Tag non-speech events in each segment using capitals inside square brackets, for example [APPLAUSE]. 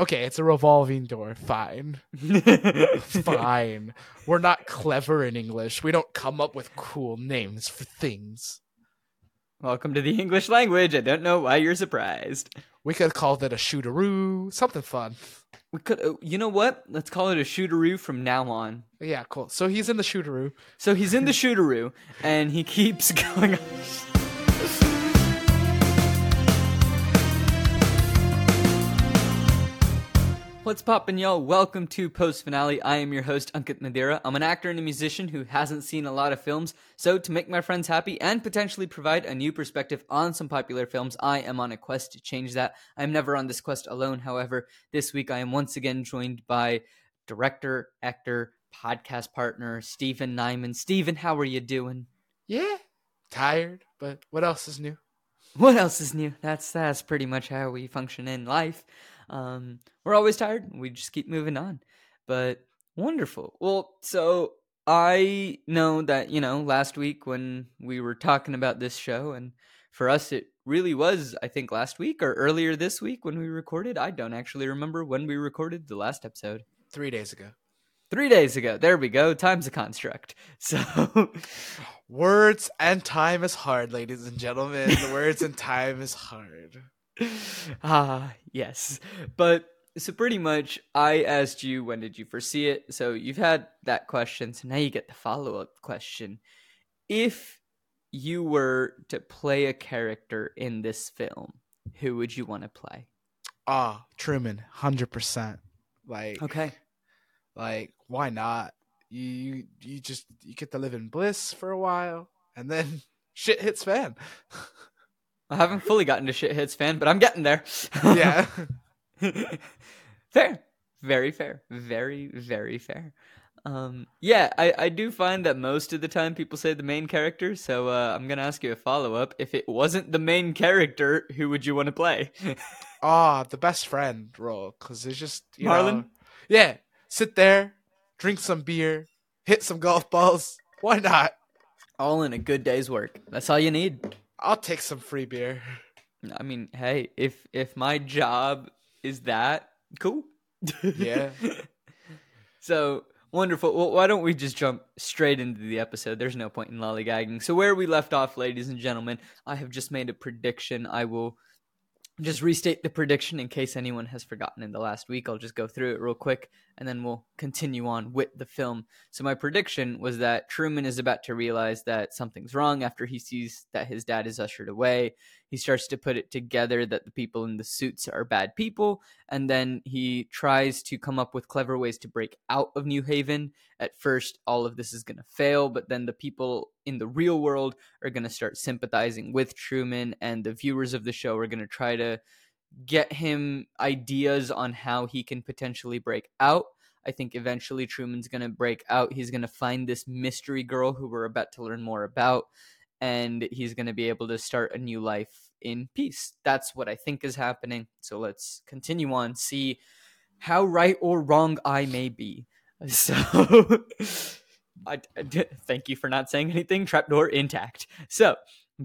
Okay, it's a revolving door. Fine. [LAUGHS] Fine. We're not clever in English. We don't come up with cool names for things. Welcome to the English language. I don't know why you're surprised. We could have called it a shooteroo, something fun. We could, uh, you know what? Let's call it a shooteroo from now on. Yeah, cool. So he's in the shooteroo. So he's in the shooteroo, and he keeps [LAUGHS] going. What's poppin', y'all? Welcome to Post Finale. I am your host, Ankit Madhira. I'm an actor and a musician who hasn't seen a lot of films, so to make my friends happy and potentially provide a new perspective on some popular films, I am on a quest to change that. I'm never on this quest alone, however. This week I am once again joined by director, actor, podcast partner, Stephan Nieman. Stephan, how are you doing? Yeah, tired, but what else is new? What else is new? That's that's pretty much how we function in life. Um, we're always tired. We just keep moving on. But wonderful. Well, so I know that, you know, last week when we were talking about this show, and for us, it really was, I think, last week or earlier this week when we recorded. I don't actually remember when we recorded the last episode. Three days ago. Three days ago. There we go. Time's a construct. [LAUGHS] So. Words and time is hard, ladies and gentlemen. Words and time is hard. [LAUGHS] ah, yes. But so pretty much I asked you when did you first see it? So you've had that question, so now you get the follow-up question. If you were to play a character in this film, who would you want to play? Ah, Truman, 100%. Like Okay. like why not? You you you just you get to live in bliss for a while and then [LAUGHS] shit hits fan. [LAUGHS] I haven't fully gotten to shit hits fan, but I'm getting there. yeah. [LAUGHS] fair. Very fair. Very, very fair. Um, yeah, I, I do find that most of the time people say the main character, so uh, I'm gonna ask you a follow up. If it wasn't the main character, who would you want to play? [LAUGHS] Ah, the best friend role, because it's just you Marlon? know- yeah, sit there, drink some beer, hit some golf balls. Why not? all in a good day's work. That's all you need. I'll take some free beer. I mean, hey, if if my job is that, cool. [LAUGHS] Yeah. [LAUGHS] so wonderful. Well, why don't we just jump straight into the episode? There's no point in lollygagging. So where we left off, ladies and gentlemen, I have just made a prediction. I will just restate the prediction in case anyone has forgotten in the last week. I'll just go through it real quick and then we'll continue on with the film. So, my prediction was that Truman is about to realize that something's wrong after he sees that his dad is ushered away. He starts to put it together that the people in the suits are bad people, and then he tries to come up with clever ways to break out of New Haven. At first, all of this is going to fail, but then the people in the real world are going to start sympathizing with Truman, and the viewers of the show are going to try to get him ideas on how he can potentially break out. I think eventually Truman's going to break out. He's going to find this mystery girl who we're about to learn more about, and he's going to be able to start a new life in peace. That's what I think is happening. So let's continue on, see how right or wrong I may be. [LAUGHS] So, I, I thank you for not saying anything. Trapdoor intact. So,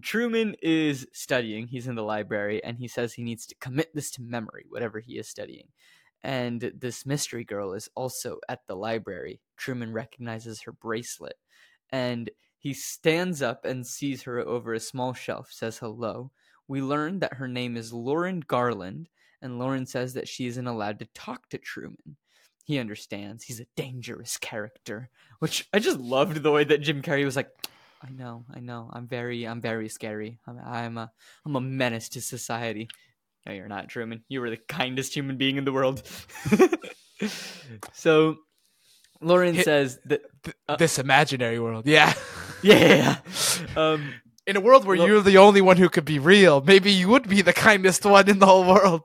Truman is studying. He's in the library and he says he needs to commit this to memory, whatever he is studying. And this mystery girl is also at the library. Truman recognizes her bracelet and he stands up and sees her over a small shelf, says hello. We learn that her name is Lauren Garland, and Lauren says that she isn't allowed to talk to Truman. He understands. He's a dangerous character, which I just loved the way that Jim Carrey was like, I know, I know. I'm very, I'm very scary. I'm, I'm a, I'm a menace to society. No, you're not, Truman. You were the kindest human being in the world. [LAUGHS] so, Lauren Hit- says that, Th- Uh, this imaginary world. Yeah. [LAUGHS] [LAUGHS] yeah. Um, In a world where Look- you're the only one who could be real, maybe you would be the kindest one in the whole world.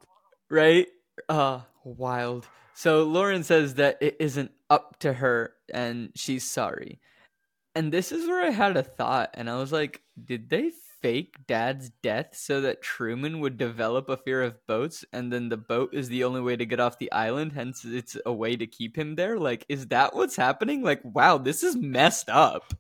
right? Uh, wild. So Lauren says that it isn't up to her and she's sorry. And this is where I had a thought and I was like, did they fake dad's death so that Truman would develop a fear of boats and then the boat is the only way to get off the island, hence it's a way to keep him there? Like, is that what's happening? Like, wow, this is messed up.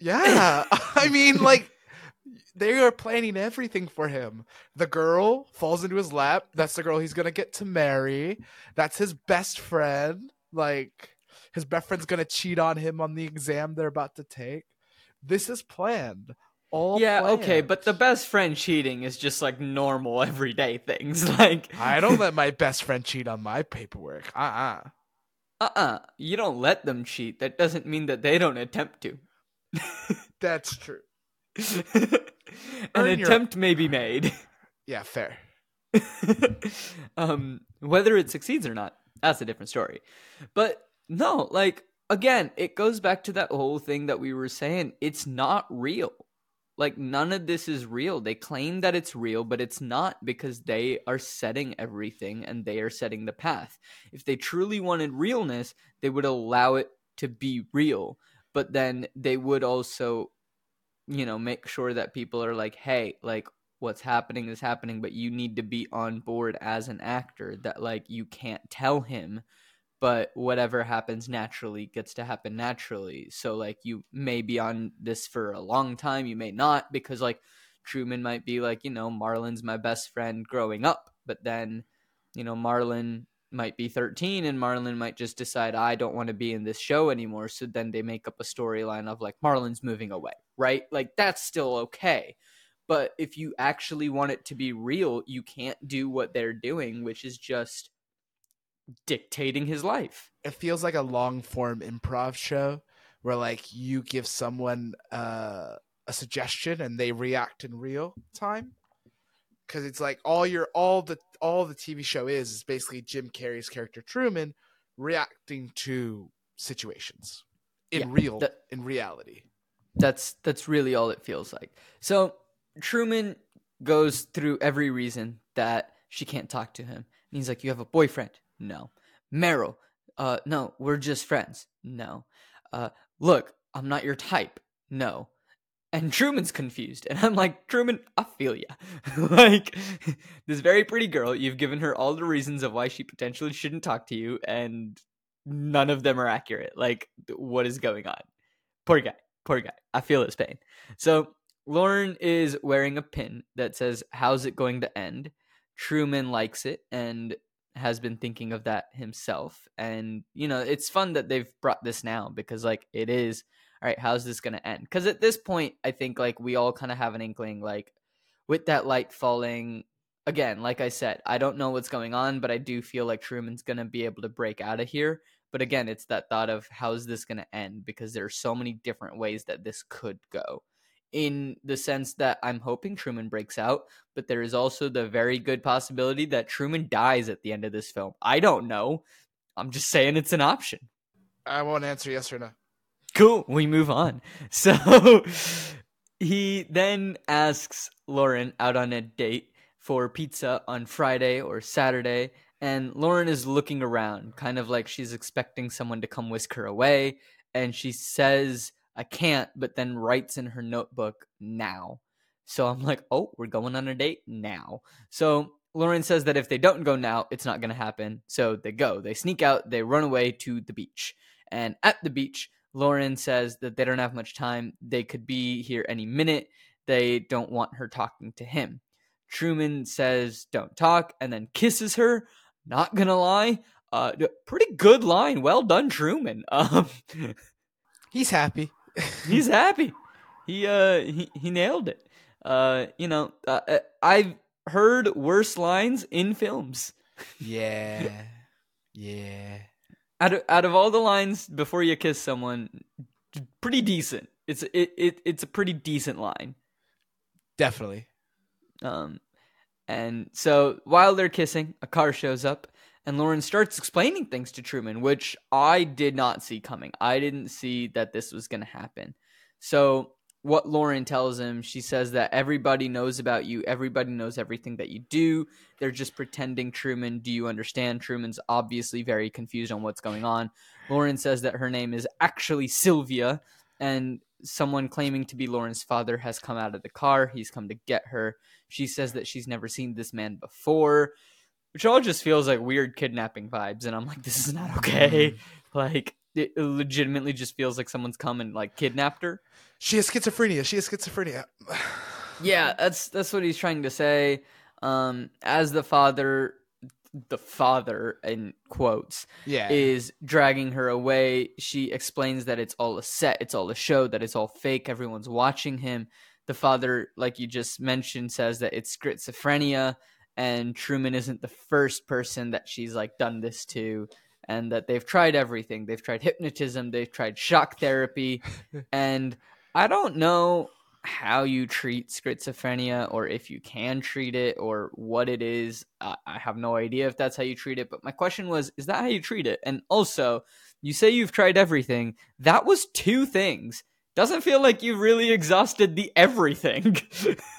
Yeah. [LAUGHS] I mean, like, [LAUGHS] they are planning everything for him. The girl falls into his lap. That's the girl he's gonna get to marry. That's his best friend. Like his best friend's gonna cheat on him on the exam they're about to take. This is planned. All yeah, planned. okay, but the best friend cheating is just like normal [LAUGHS] everyday things. Like I don't let my best friend cheat on my paperwork. Uh uh uh-uh, you don't let them cheat. That doesn't mean that they don't attempt to. [LAUGHS] That's true. [LAUGHS] An your- attempt may be made. Yeah, fair. [LAUGHS] um, whether it succeeds or not, that's a different story. But no, like again, it goes back to that whole thing that we were saying. It's not real. Like none of this is real. They claim that it's real, but it's not because they are setting everything and they are setting the path. If they truly wanted realness, they would allow it to be real. But then they would also, you know, make sure that people are like, hey, like what's happening is happening, but you need to be on board as an actor that like you can't tell him but whatever happens naturally gets to happen naturally. So like you may be on this for a long time, you may not because like Truman might be like, you know, Marlon's my best friend growing up, but then you know, Marlon might be 13 and Marlon might just decide I don't want to be in this show anymore, so then they make up a storyline of like Marlon's moving away, right? Like that's still okay. But if you actually want it to be real, you can't do what they're doing, which is just dictating his life. It feels like a long form improv show where like you give someone uh, a suggestion and they react in real time. Cause it's like all your all the all the TV show is is basically Jim Carrey's character Truman reacting to situations in Yeah, real that- in reality. That's that's really all it feels like. So Truman goes through every reason that she can't talk to him. And he's like, "You have a boyfriend? No. Meryl? Uh, no. We're just friends. No. Uh, look, I'm not your type. No." And Truman's confused, and I'm like, Truman, I feel ya. [LAUGHS] like this very pretty girl, you've given her all the reasons of why she potentially shouldn't talk to you, and none of them are accurate. Like, what is going on? Poor guy. Poor guy. I feel his pain. So Lauren is wearing a pin that says, How's it going to end? Truman likes it and has been thinking of that himself. And, you know, it's fun that they've brought this now because, like, it is, all right, how's this going to end? Because at this point, I think, like, we all kind of have an inkling, like, with that light falling, again, like I said, I don't know what's going on, but I do feel like Truman's going to be able to break out of here. But again, it's that thought of how's this going to end because there are so many different ways that this could go. In the sense that I'm hoping Truman breaks out, but there is also the very good possibility that Truman dies at the end of this film. I don't know. I'm just saying it's an option. I won't answer yes or no. Cool. We move on. [LAUGHS] So he then asks Lauren out on a date for pizza on Friday or Saturday. And Lauren is looking around, kind of like she's expecting someone to come whisk her away. And she says, I can't, but then writes in her notebook, now. So I'm like, oh, we're going on a date now. So Lauren says that if they don't go now, it's not going to happen. So they go. They sneak out, they run away to the beach. And at the beach, Lauren says that they don't have much time. They could be here any minute. They don't want her talking to him. Truman says, don't talk, and then kisses her. Not gonna lie, uh, pretty good line. Well done, Truman. [LAUGHS] Um, He's happy. [LAUGHS] he's happy. He uh he, he nailed it. Uh, you know, uh, uh, I've heard worse lines in films. yeah. Yeah. Out of out of all the lines before you kiss someone, pretty decent. It's it, it it's a pretty decent line. Definitely. Um, and so while they're kissing, a car shows up, and Lauren starts explaining things to Truman, which I did not see coming. I didn't see that this was going to happen. So what Lauren tells him, she says that everybody knows about you, everybody knows everything that you do. They're just pretending, Truman. Do you understand? Truman's obviously very confused on what's going on. Lauren says that her name is actually Sylvia, and someone claiming to be Lauren's father has come out of the car. He's come to get her. She says that she's never seen this man before, which all just feels like weird kidnapping vibes. And I'm like, this is not okay. Mm-hmm. Like, it legitimately just feels like someone's come and like kidnapped her. She has schizophrenia. She has schizophrenia. [SIGHS] yeah, that's that's what he's trying to say. Um, as the father, the father in quotes Yeah. is dragging her away. She explains that it's all a set, it's all a show, that it's all fake. Everyone's watching him. The father, like you just mentioned, says that it's schizophrenia, and Truman isn't the first person that she's like done this to, and that they've tried everything. They've tried hypnotism, they've tried shock therapy, [LAUGHS] and I don't know how you treat schizophrenia or if you can treat it or what it is. I, I have no idea if that's how you treat it. But my question was, is that how you treat it? And also, you say you've tried everything. That was two things. Doesn't feel like you really exhausted the everything.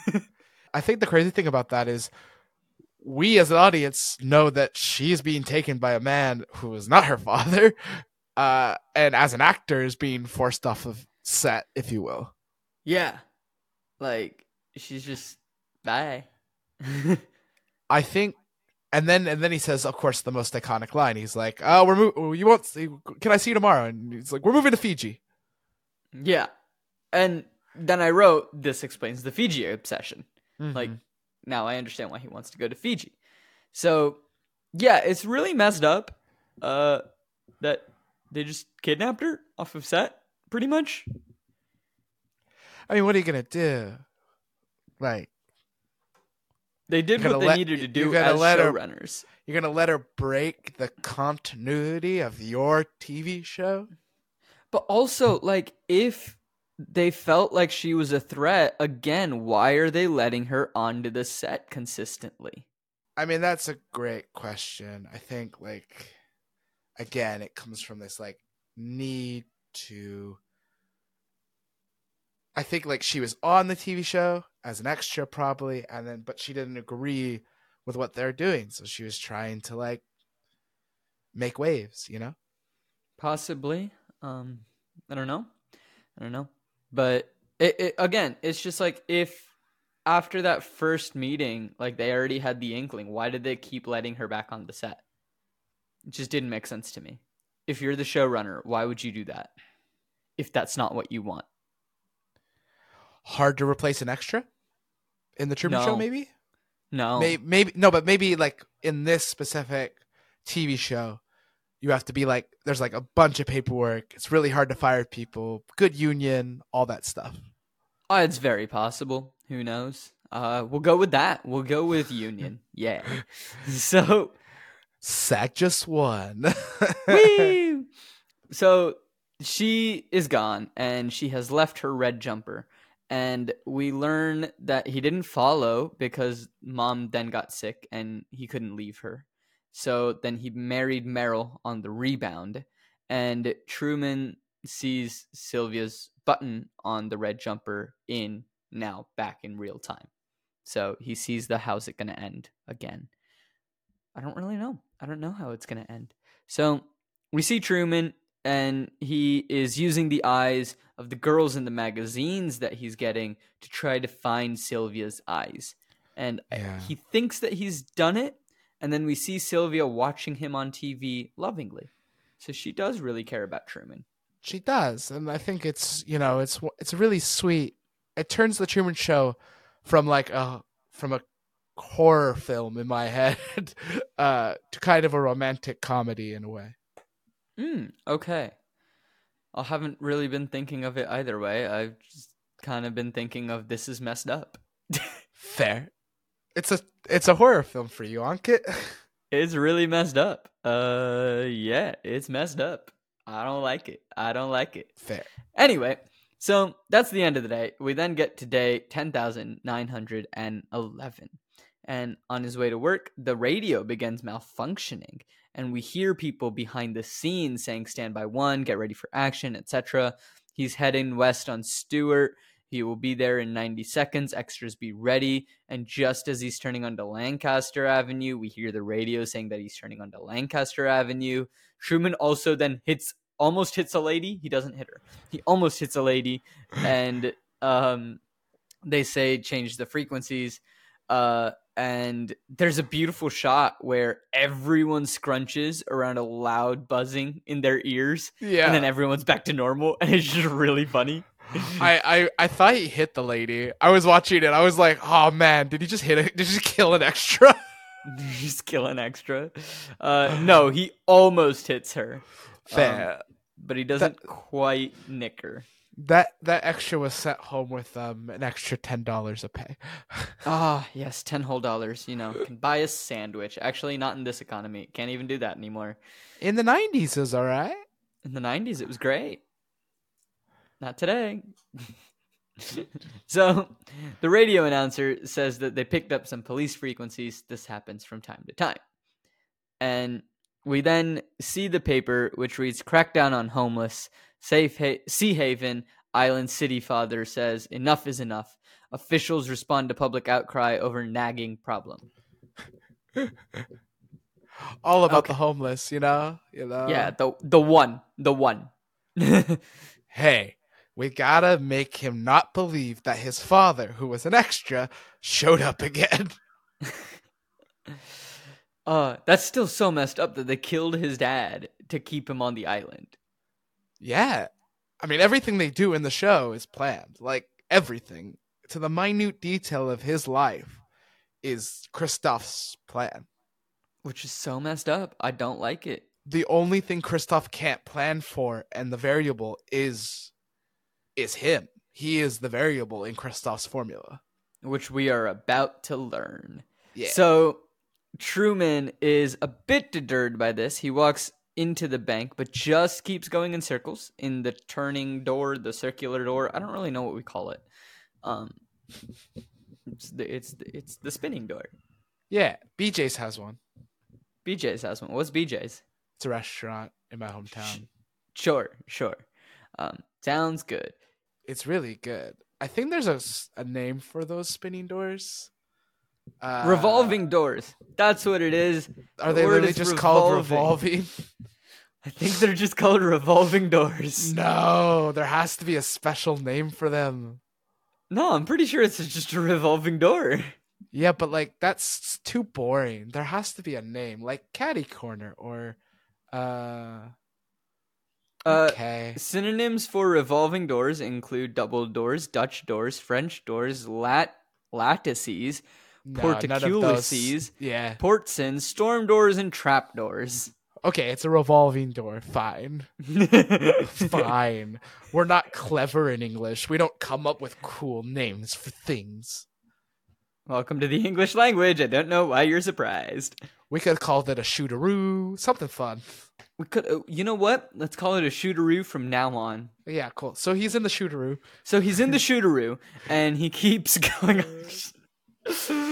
[LAUGHS] I think the crazy thing about that is we as an audience know that she's being taken by a man who is not her [LAUGHS] father. Uh, and as an actor is being forced off of set, if you will. yeah. Like, she's just, bye. [LAUGHS] I think and then and then he says, of course, the most iconic line. He's like, "Oh, we're mo- you won't see, can I see you tomorrow?" And he's like, "We're moving to Fiji." yeah. And then I wrote, this explains the Fiji obsession. Like Mhm. now I understand why he wants to go to Fiji. So yeah, it's really messed up. Uh, that they just kidnapped her off of set, pretty much. I mean, what are you gonna do? Like, They did what they let- needed to you're do as let her- showrunners. you're gonna let her break the continuity of your TV show? But also, like, if they felt like she was a threat, again, why are they letting her onto the set consistently? I mean, that's a great question. I think, like, again, it comes from this like need to. I think like she was on the TV show as an extra, probably, and then but she didn't agree with what they're doing, so she was trying to like make waves, you know. Possibly. Um, I don't know. I don't know. But it, it again, it's just like if after that first meeting, like they already had the inkling, why did they keep letting her back on the set? It just didn't make sense to me. If you're the showrunner, why would you do that? If that's not what you want. Hard to replace an extra in the Truman Show, maybe. No. Maybe, maybe no, but maybe like in this specific TV show, you have to be like there's like a bunch of paperwork. It's really hard to fire people. Good union, all that stuff. Oh, it's very possible. Who knows? Uh, we'll go with that. We'll go with Union. [LAUGHS] Yeah. so SAG just won. [LAUGHS] So she is gone and she has left her red jumper. And we learn that he didn't follow because mom then got sick and he couldn't leave her. So then he married Meryl on the rebound. And Truman sees Sylvia's button on the red jumper in now back in real time. So he sees the how's it going to end again. I don't really know. I don't know how it's going to end. So we see Truman, and he is using the eyes of the girls in the magazines that he's getting to try to find Sylvia's eyes. And Yeah. he thinks that he's done it, and then we see Sylvia watching him on TV lovingly. So she does really care about Truman. she does, and I think it's you know it's it's really sweet. It turns the Truman Show from like a from a horror film in my [LAUGHS] head uh, to kind of a romantic comedy in a way. Mm, okay. I haven't really been thinking of it either way. I've just kind of been thinking of this is messed up. [LAUGHS] Fair. It's a it's a horror film for you, Ankit. [LAUGHS] It's really messed up. Uh, yeah, it's messed up. I don't like it. I don't like it. Fair. Anyway, so that's the end of the day. We then get to day 10,911. And on his way to work, the radio begins malfunctioning. And we hear people behind the scenes saying, Stand by one, get ready for action, etc. He's heading west on Stewart. He will be there in 90 seconds. Extras be ready. And just as he's turning onto Lancaster Avenue, we hear the radio saying that he's turning onto Lancaster Avenue. Truman also then hits, almost hits a lady. He doesn't hit her. He almost hits a lady. And um, they say change the frequencies. Uh, and there's a beautiful shot where everyone scrunches around a loud buzzing in their ears Yeah. and then everyone's back to normal and it's just really funny [LAUGHS] I, I I thought he hit the lady. I was watching it. I was like, oh man, did he just hit it? Did he just kill an extra? [LAUGHS] He's killing extra. Uh, no, he almost hits her, Fair. but he doesn't quite nick her. That that extra was sent home with um an extra ten dollars a pay. [LAUGHS] Ah, yes, ten whole dollars. You know, can buy a sandwich. Actually, not in this economy. Can't even do that anymore. In the nineties is all right. In the '90s, it was great. Not today. [LAUGHS] so, the radio announcer says that they picked up some police frequencies. This happens from time to time, and we then see the paper, which reads "Crackdown on homeless." Safe ha- Sea Haven Island City Father says enough is enough. Officials respond to public outcry over nagging problem. [LAUGHS] All about Okay. the homeless, you know. You know. yeah, the the one, the one. [LAUGHS] Hey, we gotta make him not believe that his father, who was an extra, showed up again. [LAUGHS] uh, that's still so messed up that they killed his dad to keep him on the island. Yeah. I mean, everything they do in the show is planned. Like, everything to the minute detail of his life is Christof's plan. Which is so messed up. I don't like it. The only thing Christof can't plan for and the variable is is him. He is the variable in Christof's formula. Which we are about to learn. Yeah. So Truman is a bit deterred by this. He walks into the bank, but just keeps going in circles in the turning door, the circular door. I don't really know what we call it. Um, it's the it's the, it's the spinning door. yeah, BJ's has one. BJ's has one. What's BJ's? It's a restaurant in my hometown. Sure, sure. Um, sounds good. It's really good. I think there's a, a name for those spinning doors. Uh, revolving doors. That's what it is. Are the they word really just called revolving. revolving? [LAUGHS] I think they're just called revolving doors. [LAUGHS] no, there has to be a special name for them. No, I'm pretty sure it's just a revolving door. Yeah, but like that's too boring. There has to be a name, like Caddy Corner or uh Uh, okay. Synonyms for revolving doors include double doors, Dutch doors, French doors, lat lattices, No, none portcullises, Yeah. portsins, storm doors, and trap doors. Okay, it's a revolving door. Fine. [LAUGHS] Fine. We're not clever in English. We don't come up with cool names for things. Welcome to the English language. I don't know why you're surprised. We could have called it a shooteroo, something fun. We could, uh, you know what? Let's call it a shooteroo from now on. Yeah, cool. So he's in the shooteroo. So he's in the shooteroo, and he keeps [LAUGHS] going. [LAUGHS]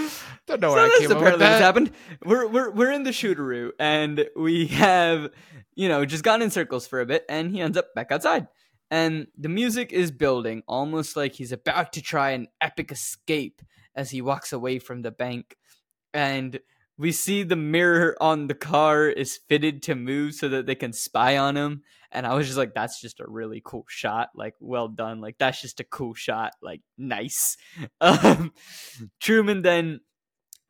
Don't know so where I came apparently what's happened. We're we're we're in the shooteroo, and we have you know just gone in circles for a bit, and he ends up back outside. And the music is building, almost like he's about to try an epic escape as he walks away from the bank. And we see the mirror on the car is fitted to move so that they can spy on him. And I was just like, that's just a really cool shot. Like, well done. Like, that's just a cool shot. Like, nice. [LAUGHS] Um, Truman then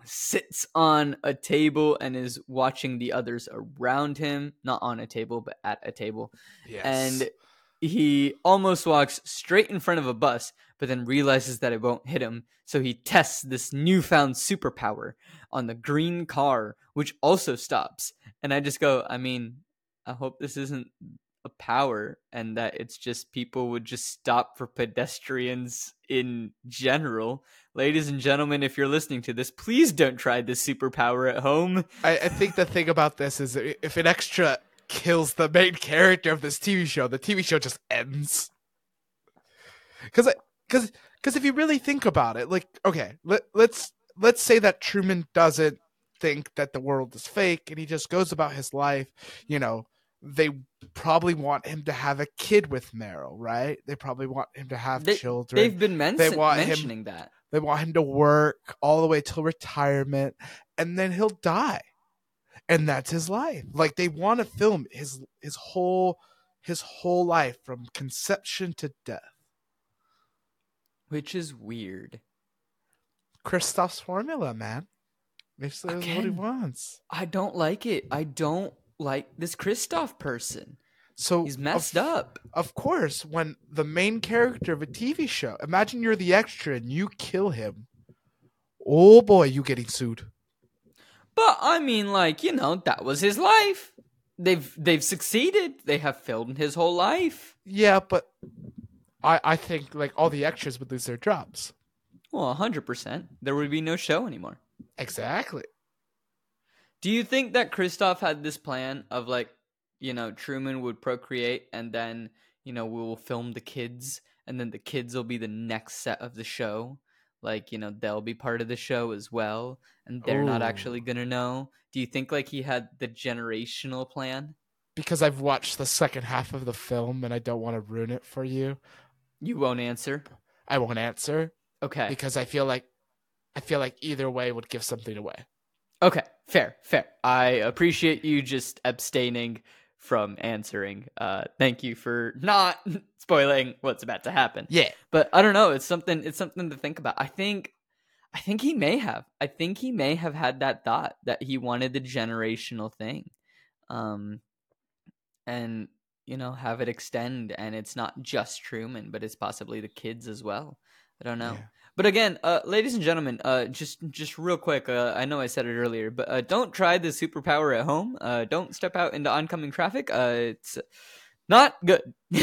sits on a table and is watching the others around him. Not on a table, but at a table. Yes. And he almost walks straight in front of a bus, but then realizes that it won't hit him. So he tests this newfound superpower on the green car, which also stops. And I just go, I mean, I hope this isn't a power and that it's just people would just stop for pedestrians in general. Ladies and gentlemen, if you're listening to this, please don't try this superpower at home. I, I think the thing about this is if an extra kills the main character of this TV show, the TV show just ends. Because, because, because if you really think about it, like, okay, let, let's let's say that Truman doesn't think that the world is fake, and he just goes about his life. You know, they probably want him to have a kid with Meryl, right? They probably want him to have They- children. They've been men- They want him- mentioning that. They want him to work all the way till retirement, and then he'll die, and that's his life. Like they want to film his his whole his whole life from conception to death. Which is weird. Christof's formula, man. Basically, that's what he wants. I don't like it. I don't like this Christof person. So He's of- messed up. Of course, when the main character of a TV show, imagine you're the extra and you kill him. Oh boy, you getting sued. But I mean, like you know, that was his life. They've they've succeeded. They have filmed his whole life. Yeah, but I I think like all the extras would lose their jobs. Well, hundred percent. There would be no show anymore. Exactly. Do you think that Christof had this plan of like, you know, Truman would procreate and then, you know, we will film the kids and then the kids will be the next set of the show? Like, you know, they'll be part of the show as well and they're not actually going to know. Do you think like he had the generational plan? Because I've watched the second half of the film and I don't want to ruin it for you. You won't answer. I won't answer Okay. because I feel like I feel like either way would give something away. Okay, fair, fair. I appreciate you just abstaining from answering. Uh thank you for not [LAUGHS] spoiling what's about to happen. Yeah. But I don't know, it's something it's something to think about. I think I think he may have. I think he may have had that thought that he wanted the generational thing. Um and you know, have it extend and it's not just Truman, but it's possibly the kids as well. I don't know. Yeah. But again, uh, ladies and gentlemen, uh, just just real quick, uh, I know I said it earlier, but uh, don't try the superpower at home. Uh, don't step out into oncoming traffic. Uh, it's not good. [LAUGHS]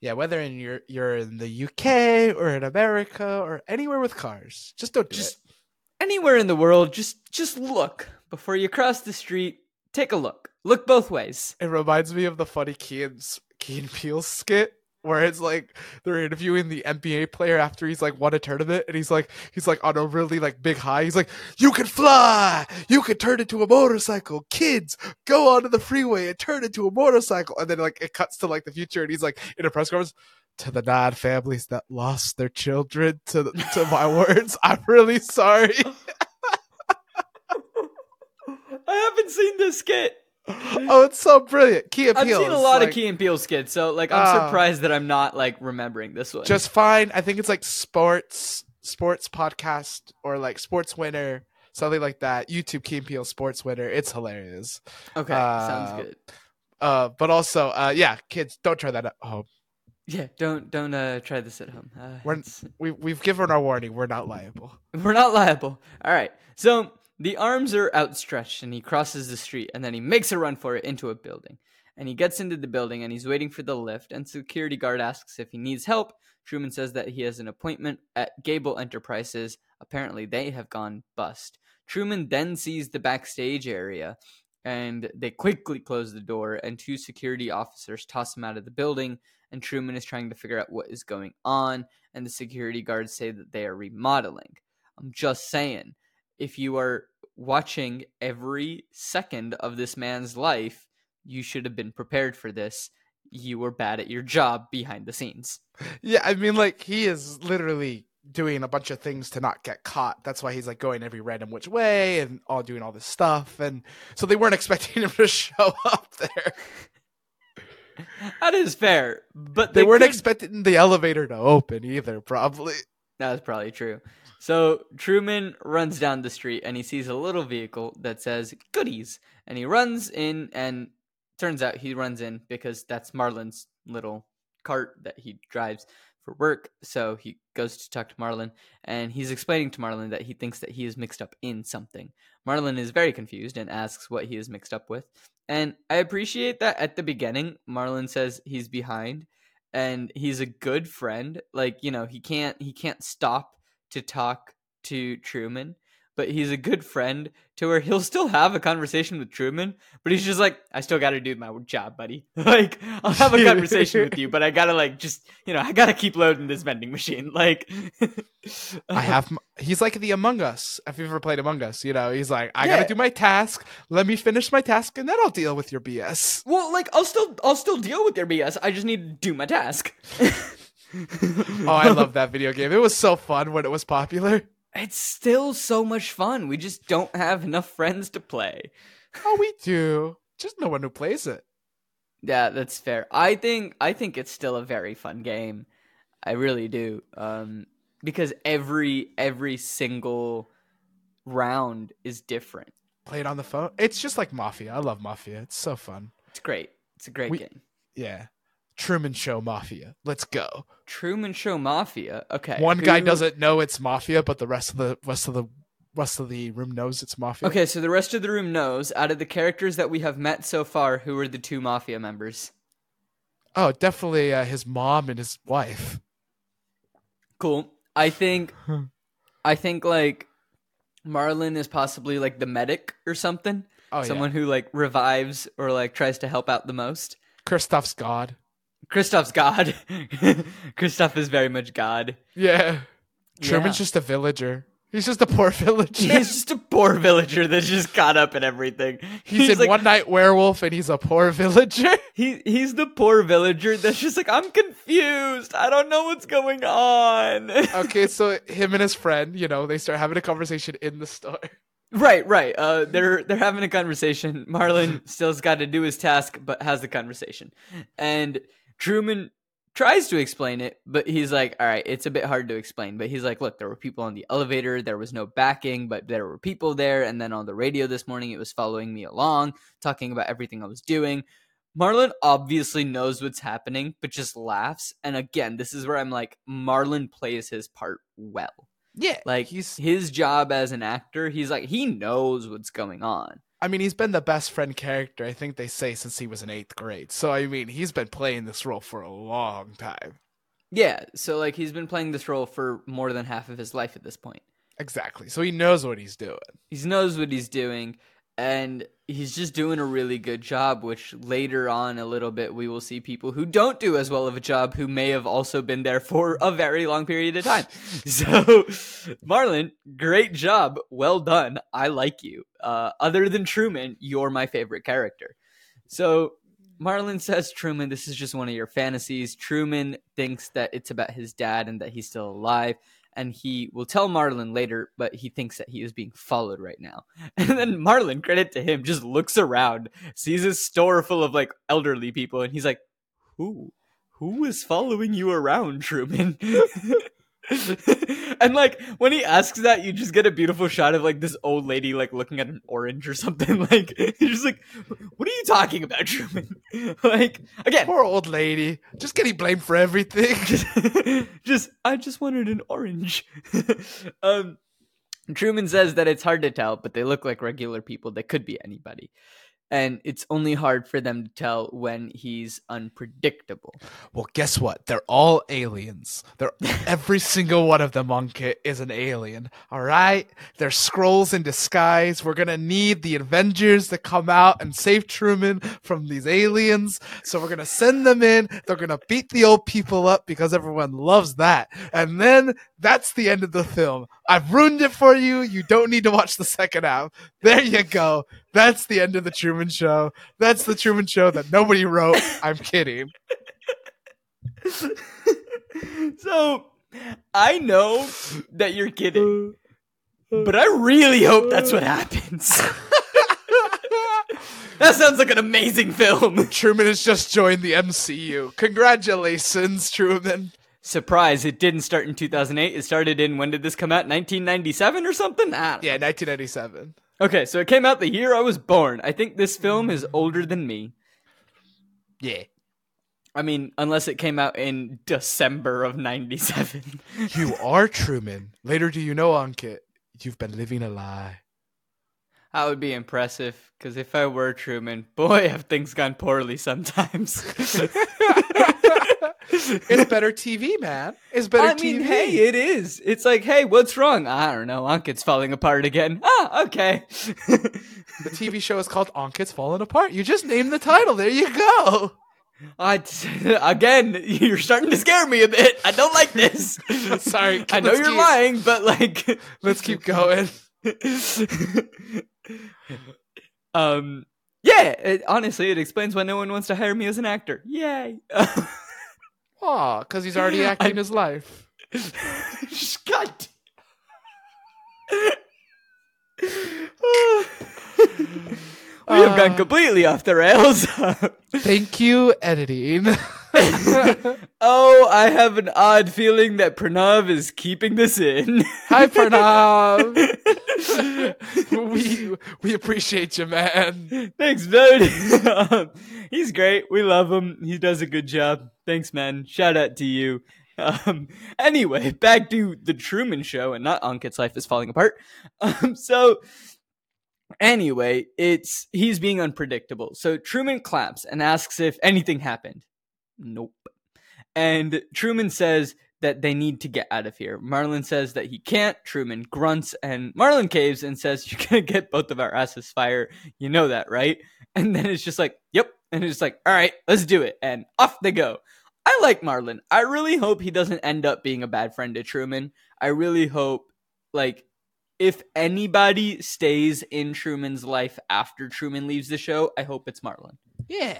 Yeah, whether in you're you're in the UK or in America or anywhere with cars, just don't do just it. anywhere in the world, just just look before you cross the street. Take a look. Look both ways. It reminds me of the funny Key and Key and Peele skit where it's like they're interviewing the NBA player after he's like won a tournament and he's like he's like on a really like big high. He's like, "You can fly. You can turn into a motorcycle. Kids, go onto the freeway and turn into a motorcycle." And then like it cuts to like the future and he's like in a press conference. To the nine families that lost their children, to the, to my [LAUGHS] words, I'm really sorry. [LAUGHS] I haven't seen this skit. Oh, it's so brilliant. Key and I've Peele seen a lot like, of Key and Peele skits, so like I'm Ah. surprised that I'm not like remembering this one. just fine. I think it's like sports sports podcast or like sports winner, something like that. YouTube Key and Peele sports winner. It's hilarious. okay, uh, sounds good. Uh, but also, uh, yeah, kids, don't try that at home. Yeah, don't don't uh, try this at home. Uh, We're- We we've given our warning. We're not liable. We're not liable. All right. So the arms are outstretched and he crosses the street and then he makes a run for it into a building. And he gets into the building and he's waiting for the lift and security guard asks if he needs help. Truman says that he has an appointment at Gable Enterprises. Apparently they have gone bust. Truman then sees the backstage area and they quickly close the door and two security officers toss him out of the building and Truman is trying to figure out what is going on and the security guards say that they are remodeling. I'm just saying, if you are watching every second of this man's life, you should have been prepared for this. You were bad at your job behind the scenes. Yeah, I mean, like he is literally doing a bunch of things to not get caught. That's why he's like going every random which way and all doing all this stuff. And so they weren't [LAUGHS] expecting him to show [LAUGHS] up there. That is fair, but They, weren't could- expecting the elevator to open either. Probably. That's probably true. So Truman runs down the street and he sees a little vehicle that says goodies. And he runs in and turns out he runs in because that's Marlon's little cart that he drives for work. So he goes to talk to Marlon and he's explaining to Marlon that he thinks that he is mixed up in something. Marlon is very confused and asks what he is mixed up with. And I appreciate that at the beginning, Marlon says he's behind and he's a good friend. Like, you know, he can't he can't stop to talk to Truman, but he's a good friend to where he'll still have a conversation with Truman, but he's just like, I still got to do my job, buddy. [LAUGHS] like, I'll have a conversation with you, but I got to like just, you know, I got to keep loading this vending machine. [LAUGHS] Like I [LAUGHS] have. He's like the Among Us. If you've ever played Among Us, you know, he's like, I Yeah. gotta do my task. Let me finish my task, and then I'll deal with your BS. Well, like I'll still I'll still deal with your BS. I just need to do my task. Oh, I love that video game. It was so fun when it was popular. It's still so much fun. We just don't have enough friends to play. Oh, we do. Just no one who plays it. Yeah, that's fair. I think I think it's still a very fun game. I really do. Um because every every single round is different. Play it on the phone. It's just like Mafia. I love Mafia. It's so fun. It's great. It's a great We- game. Yeah. Truman Show Mafia. Let's go. Truman Show Mafia. Okay. One guy doesn't know it's mafia, but the rest of the rest of the rest of the room knows it's mafia. Okay, so the rest of the room knows. Out of the characters that we have met so far, who are the two mafia members? Oh, definitely uh, his mom and his wife. Cool. I think. [LAUGHS] I think like Marlon is possibly like the medic or something. Oh Someone who like revives or like tries to help out the most. yeah. Christof's God. Christof's God. [LAUGHS] Christof is very much God. Yeah. Truman's Yeah. just a villager. He's just a poor villager. [LAUGHS] He's just a poor villager that's just caught up in everything. He's, in like, One Night Werewolf and he's a poor villager. [LAUGHS] He he's the poor villager that's just like I'm confused. I don't know what's going on. okay, so him and his friend, you know, they start having a conversation in the store. right, right. Uh, they're they're having a conversation. Marlon still's got to do his task, but has the conversation, and Truman tries to explain it, but he's like, "All right, it's a bit hard to explain." But he's like, "Look, there were people on the elevator. There was no backing, but there were people there. And then on the radio this morning, it was following me along, talking about everything I was doing." Marlon obviously knows what's happening, but just laughs. And again, this is where I'm like, Marlon plays his part well. Yeah, Like he's. his job as an actor, he's like he knows what's going on. I mean, he's been the best friend character I think they say since he was in eighth grade. So I mean, he's been playing this role for a long time. Yeah, so like he's been playing this role for more than half of his life at this point. Exactly. So he knows what he's doing. He knows what he's doing and he's just doing a really good job which later on a little bit we will see people who don't do as well of a job who may have also been there for a very long period of time. [LAUGHS] So marlon great job. Well done. I like you. Uh, other than truman you're my favorite character. So marlon says truman this is just one of your fantasies. Truman thinks that it's about his dad and that he's still alive and he will tell Marlon later, but he thinks that he is being followed right now. [LAUGHS] And then Marlon, credit to him, just looks around, sees a store full of like elderly people, and he's like, "Who, who is following you around, Truman?" [LAUGHS] [LAUGHS] and like when he asks that, you just get a beautiful shot of like this old lady like looking at an orange or something. [LAUGHS] Like you're just like, "What are you talking about, Truman?" [LAUGHS] like again, Poor old lady, just getting blamed for everything. just I just wanted an orange. um Truman says that it's hard to tell, but they look like regular people. They could be anybody. And it's only hard for them to tell when he's unpredictable. well, guess what? They're all aliens. They're [LAUGHS] every single one of them Ankit is an alien. All right, they're Skrulls in disguise. We're gonna need the Avengers to come out and save Truman from these aliens. So we're gonna send them in. They're gonna beat the old people up because everyone loves that. And then that's the end of the film. I've ruined it for you. You don't need to watch the second half. There you go. That's the end of the Truman Show. That's the Truman Show that nobody wrote. I'm kidding. [LAUGHS] so I know that you're kidding, but I really hope that's what happens. [LAUGHS] that sounds like an amazing film. [LAUGHS] Truman has just joined the MCU. Congratulations, Truman. Surprise, it didn't start in 2008. It started in, when did this come out? 1997 or something? I don't know. Yeah, 1997. Okay, so it came out the year I was born. I think this film is mm. older than me. Yeah. I mean, unless it came out in December of 97. [LAUGHS] You are Truman. Later do you know, Ankit, you've been living a lie. that would be impressive, because if I were Truman, boy, have things gone poorly sometimes. [LAUGHS] [LAUGHS] it's better TV, man. It's better I mean, TV. hey, it is. It's like, hey, what's wrong? I don't know. Ankit's falling apart again. Ah, okay. the TV show is called Ankit's Falling Apart. You just named the title. There you go. I, again, you're starting to scare me a bit. I don't like this. [LAUGHS] Sorry, I know you're keep- lying, but like, Let's keep going. [LAUGHS] um, yeah. It, honestly, it explains why no one wants to hire me as an actor. Yay! [LAUGHS] Aw, because he's already [LAUGHS] acting I- his life. [LAUGHS] God. [LAUGHS] we have gone Uh, completely off the rails. Thank you, editing. oh, I have an odd feeling that Pranav is keeping this in. Hi, Pranav. [LAUGHS] we we appreciate you, man. Thanks, dude. [LAUGHS] He's great. We love him. He does a good job. Thanks, man. Shout out to you. Um, anyway, back to the Truman Show and not Ankit's life is falling apart. [LAUGHS] Um, so anyway, it's he's being unpredictable. So Truman claps and asks if anything happened. Nope. And Truman says that they need to get out of here. Marlon says that he can't. Truman grunts and Marlon caves and says, You're gonna [LAUGHS] get both of our asses fired. You know that, right? And then it's just like, Yep. And it's like, All right, let's do it. And off they go. I like Marlon. I really hope he doesn't end up being a bad friend to Truman. I really hope, like, if anybody stays in Truman's life after Truman leaves the show, I hope it's Marlon. Yeah.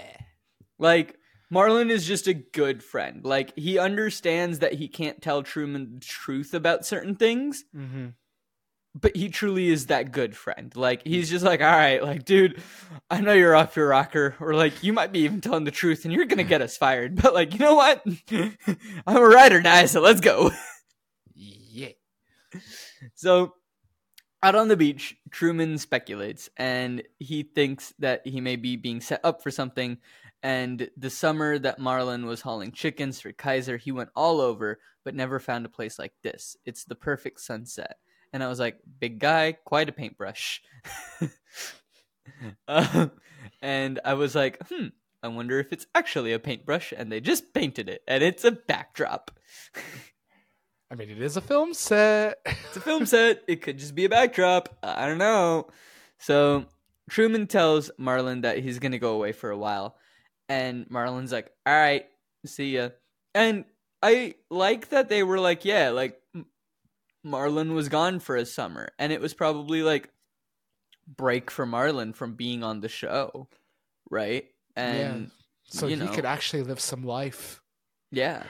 Like, Marlon is just a good friend. Like, he understands that he can't tell Truman the truth about certain things, Mm-hmm. but he truly is that good friend. Like, he's just like, all right, like, dude, I know you're off your rocker, or like, you might be even telling the truth and you're gonna get us fired, but like, you know what? [LAUGHS] I'm a or die, so let's go. Yeah. So, out on the beach, Truman speculates and he thinks that he may be being set up for something. And the summer that Marlon was hauling chickens for Kaiser, he went all over, but never found a place like this. It's the perfect sunset. And I was like, big guy, quite a paintbrush. Um, [LAUGHS] and I was like, hmm, I wonder if it's actually a paintbrush. And they just painted it, and it's a backdrop. [LAUGHS] I mean, it is a film set. [LAUGHS] It's a film set. It could just be a backdrop. I don't know. So Truman tells Marlon that he's gonna go away for a while, and Marlon's like, "All right, see ya." And I like that they were like, "Yeah, like Marlon was gone for a summer, and it was probably like break for Marlon from being on the show, right?" And so you he know. could actually live some life. yeah.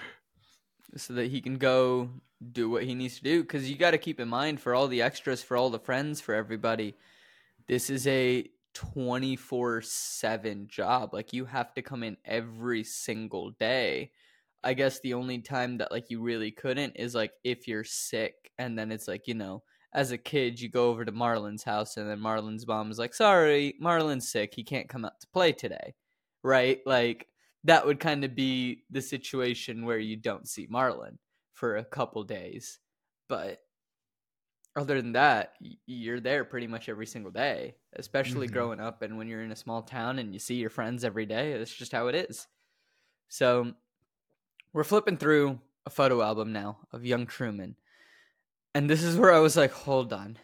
So that he can go do what he needs to do. Because you got to keep in mind for all the extras, for all the friends, for everybody, this is a 24 7 job. Like you have to come in every single day. I guess the only time that like you really couldn't is like if you're sick and then it's like, you know, as a kid you go over to Marlon's house and then Marlon's mom is like, "Sorry, Marlon's sick. He can't come out to play today." Right? Like that would kind of be the situation where you don't see Marlon for a couple days. But other than that, you're there pretty much every single day, especially Mhm. growing up and when you're in a small town and you see your friends every day. It's just how it is. So we're flipping through a photo album now of young Truman. And this is where I was like, hold on.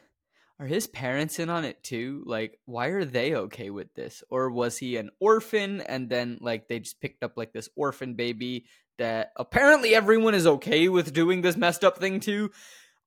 Are his parents in on it too? Like, why are they okay with this? Or was he an orphan and then, like, they just picked up, like, this orphan baby that apparently everyone is okay with doing this messed up thing too?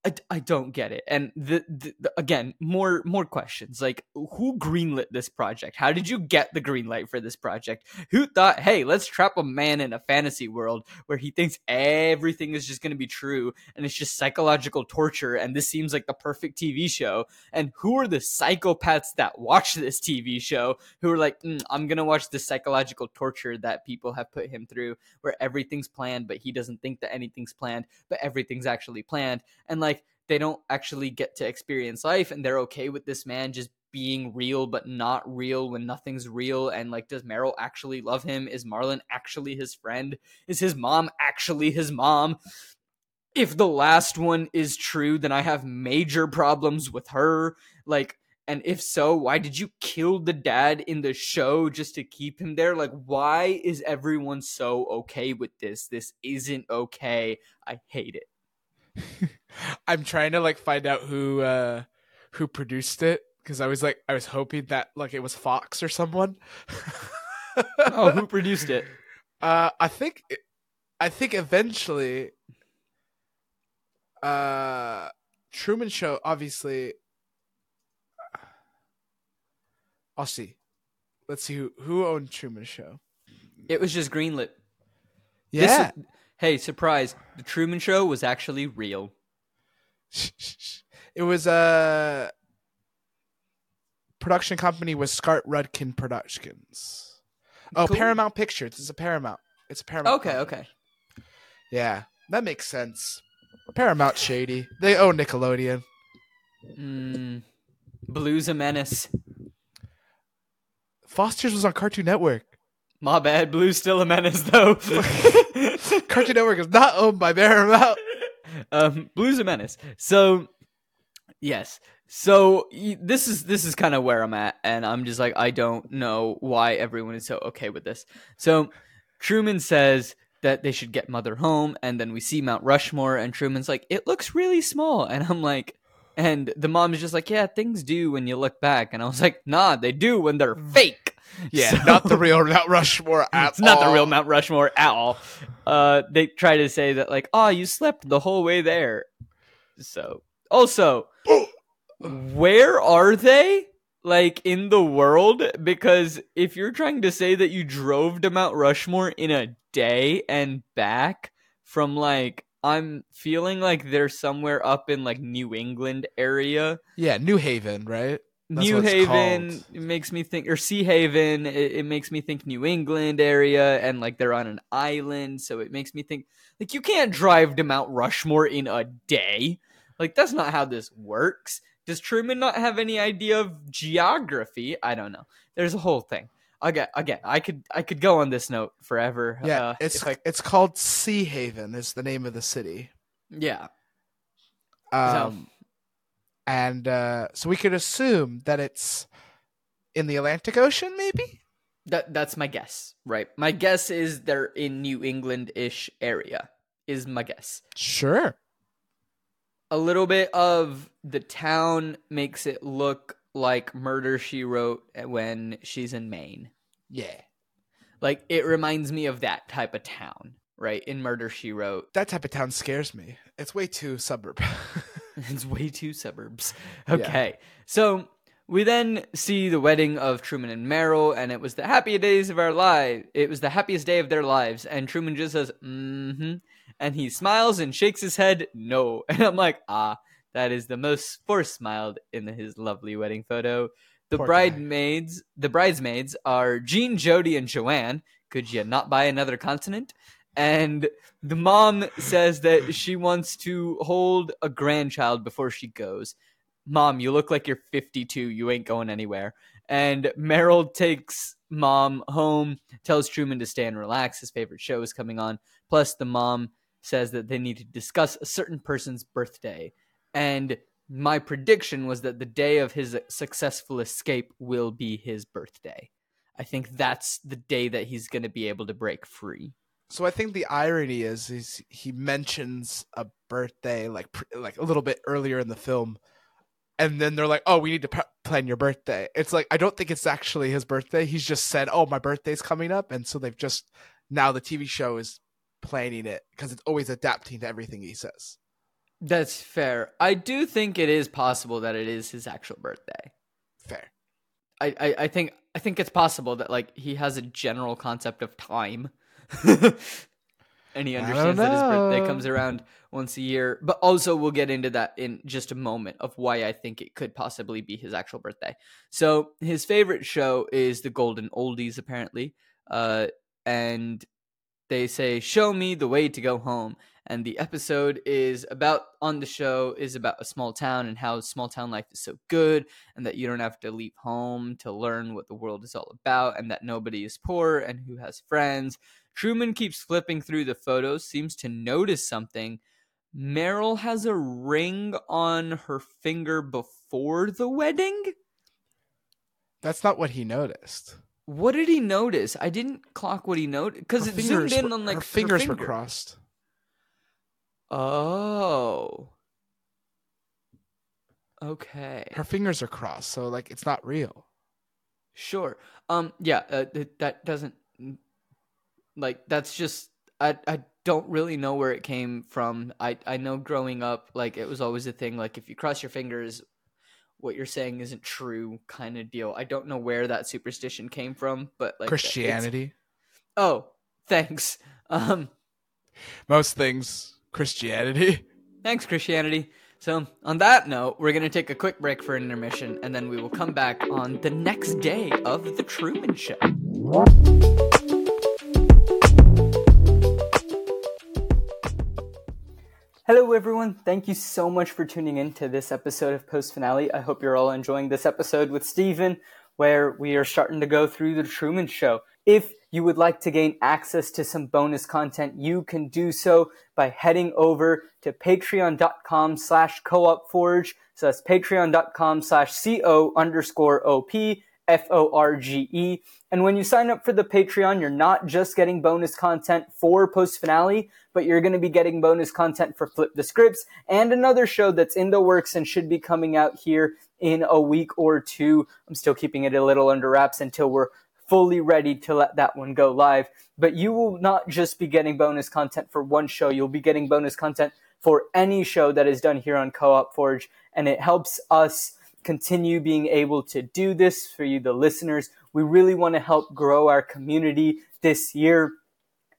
I, I don't get it. And the, the, the again, more more questions. Like who greenlit this project? How did you get the green light for this project? Who thought, "Hey, let's trap a man in a fantasy world where he thinks everything is just going to be true and it's just psychological torture and this seems like the perfect TV show?" And who are the psychopaths that watch this TV show who are like, mm, "I'm going to watch the psychological torture that people have put him through where everything's planned but he doesn't think that anything's planned, but everything's actually planned." And like they don't actually get to experience life and they're okay with this man just being real but not real when nothing's real. And like does Meryl actually love him? Is Marlon actually his friend? Is his mom actually his mom? If the last one is true then I have major problems with her. Like and if so why did you kill the dad in the show just to keep him there? Like why is everyone so okay with this? This isn't okay. I hate it [LAUGHS] I'm trying to like find out who uh who produced it because I was like I was hoping that like it was Fox or someone. [LAUGHS] oh who produced it [LAUGHS] Uh, I think, I think eventually, uh, Truman Show. Obviously, I'll see. Let's see who who owned Truman Show. It was just greenlit. This Yeah, is- hey, surprise! The Truman Show was actually real. [LAUGHS] it was a production company was Scott Rudin Productions. Oh, Cool. Paramount Pictures. It's a Paramount. It's a Paramount. Okay, okay. Yeah, that makes sense. Paramount shady. They own Nickelodeon. Mm, Blue's a menace. Foster's was on Cartoon Network. My bad. Blue's still a menace though. [LAUGHS] Cartoon Network is not owned by Paramount. um, Blue's a menace. So, yes. So this is this is kind of where I'm at, and I'm just like I don't know why everyone is so okay with this. So Truman says that they should get Mother home, and then we see Mount Rushmore, and Truman's like, it looks really small, and I'm like. And the mom is just like, yeah, things do when you look back. And I was like, nah, they do when they're fake. Yeah, So- not the real Mount Rushmore [LAUGHS] at it's not the real Mount Rushmore at all. Uh, they try to say that like, oh, you slept the whole way there. So also, [GASPS] where are they? Like in the world? Because if you're trying to say that you drove to Mount Rushmore in a day and back from like I'm feeling like they're somewhere up in like New England area. Yeah, New Haven, right? That's New Haven makes me think, or Sea Haven, it, it makes me think New England area, and like they're on an island, so it makes me think like you can't drive to Mount Rushmore in a day. Like that's not how this works. Does Truman not have any idea of geography? I don't know. There's a whole thing. Again, again, I could I could go on this note forever. Yeah, uh, it's I- it's called Sea Haven. Is the name of the city. yeah. Um, and uh, so we could assume that it's in the Atlantic Ocean, maybe. That that's my guess, right? My guess is they're in New England-ish area. Is my guess. Sure. a little bit of the town makes it look like Murder She Wrote when she's in Maine. Yeah, Like it reminds me of that type of town, right? In Murder She Wrote, that type of town scares me. It's way too suburb. [LAUGHS] [LAUGHS] it's way too suburbs. [LAUGHS] Yeah. Okay, so we then see the wedding of Truman and Meryl, and it was the happiest days of our lives. It was the happiest day of their lives, and Truman just says, "Mm-hmm," and he smiles and shakes his head, "No," [LAUGHS] and I'm like, ah. That is the most forced smiled in his lovely wedding photo. The Poor guy. bridesmaids, the bridesmaids are Jean, Jody, and Joanne. Could you not buy another continent? And the mom says that she wants to hold a grandchild before she goes. Mom, you look like you're 52. You ain't going anywhere. And Meryl takes mom home, tells Truman to stay and relax. His favorite show is coming on. Plus, the mom says that they need to discuss a certain person's birthday. And my prediction was that the day of his successful escape will be his birthday. I think that's the day that he's going to be able to break free. So I think the irony is, is he mentions a birthday like like a little bit earlier in the film, and then they're like, "Oh, we need to p- plan your birthday." It's like I don't think it's actually his birthday. He's just said, "Oh, my birthday's coming up," and so they've just now the TV show is planning it because it's always adapting to everything he says. That's fair. I do think it is possible that it is his actual birthday. Fair. I, I, I think I think it's possible that like he has a general concept of time. [LAUGHS] and he understands that his birthday comes around once a year. But also we'll get into that in just a moment of why I think it could possibly be his actual birthday. So his favorite show is the Golden Oldies, apparently. Uh and they say, Show me the way to go home. And the episode is about on the show is about a small town and how small town life is so good and that you don't have to leave home to learn what the world is all about and that nobody is poor and who has friends. Truman keeps flipping through the photos, seems to notice something. Meryl has a ring on her finger before the wedding. That's not what he noticed. What did he notice? I didn't clock what he noticed because it zoomed in were- on like her fingers were finger. crossed. Oh. Okay. Her fingers are crossed, so like it's not real. Sure. Um. Yeah. Uh, th- that doesn't. Like that's just. I I don't really know where it came from. I I know growing up, like it was always a thing. Like if you cross your fingers, what you're saying isn't true, kind of deal. I don't know where that superstition came from, but like Christianity. Oh, thanks. Um. Most things Christianity. [LAUGHS] Thanks, Christianity. So, on that note, we're going to take a quick break for an intermission, and then we will come back on the next day of The Truman Show. Hello, everyone. Thank you so much for tuning in to this episode of Post Finale. I hope you're all enjoying this episode with Stephan, where we are starting to go through the Truman Show. If you would like to gain access to some bonus content, you can do so by heading over to patreon.com slash co-op So that's patreon.com slash co underscore op F O R G E. And when you sign up for the Patreon, you're not just getting bonus content for post finale, but you're going to be getting bonus content for Flip the Scripts and another show that's in the works and should be coming out here in a week or two. I'm still keeping it a little under wraps until we're fully ready to let that one go live. But you will not just be getting bonus content for one show, you'll be getting bonus content for any show that is done here on Co op Forge. And it helps us continue being able to do this for you, the listeners. We really want to help grow our community this year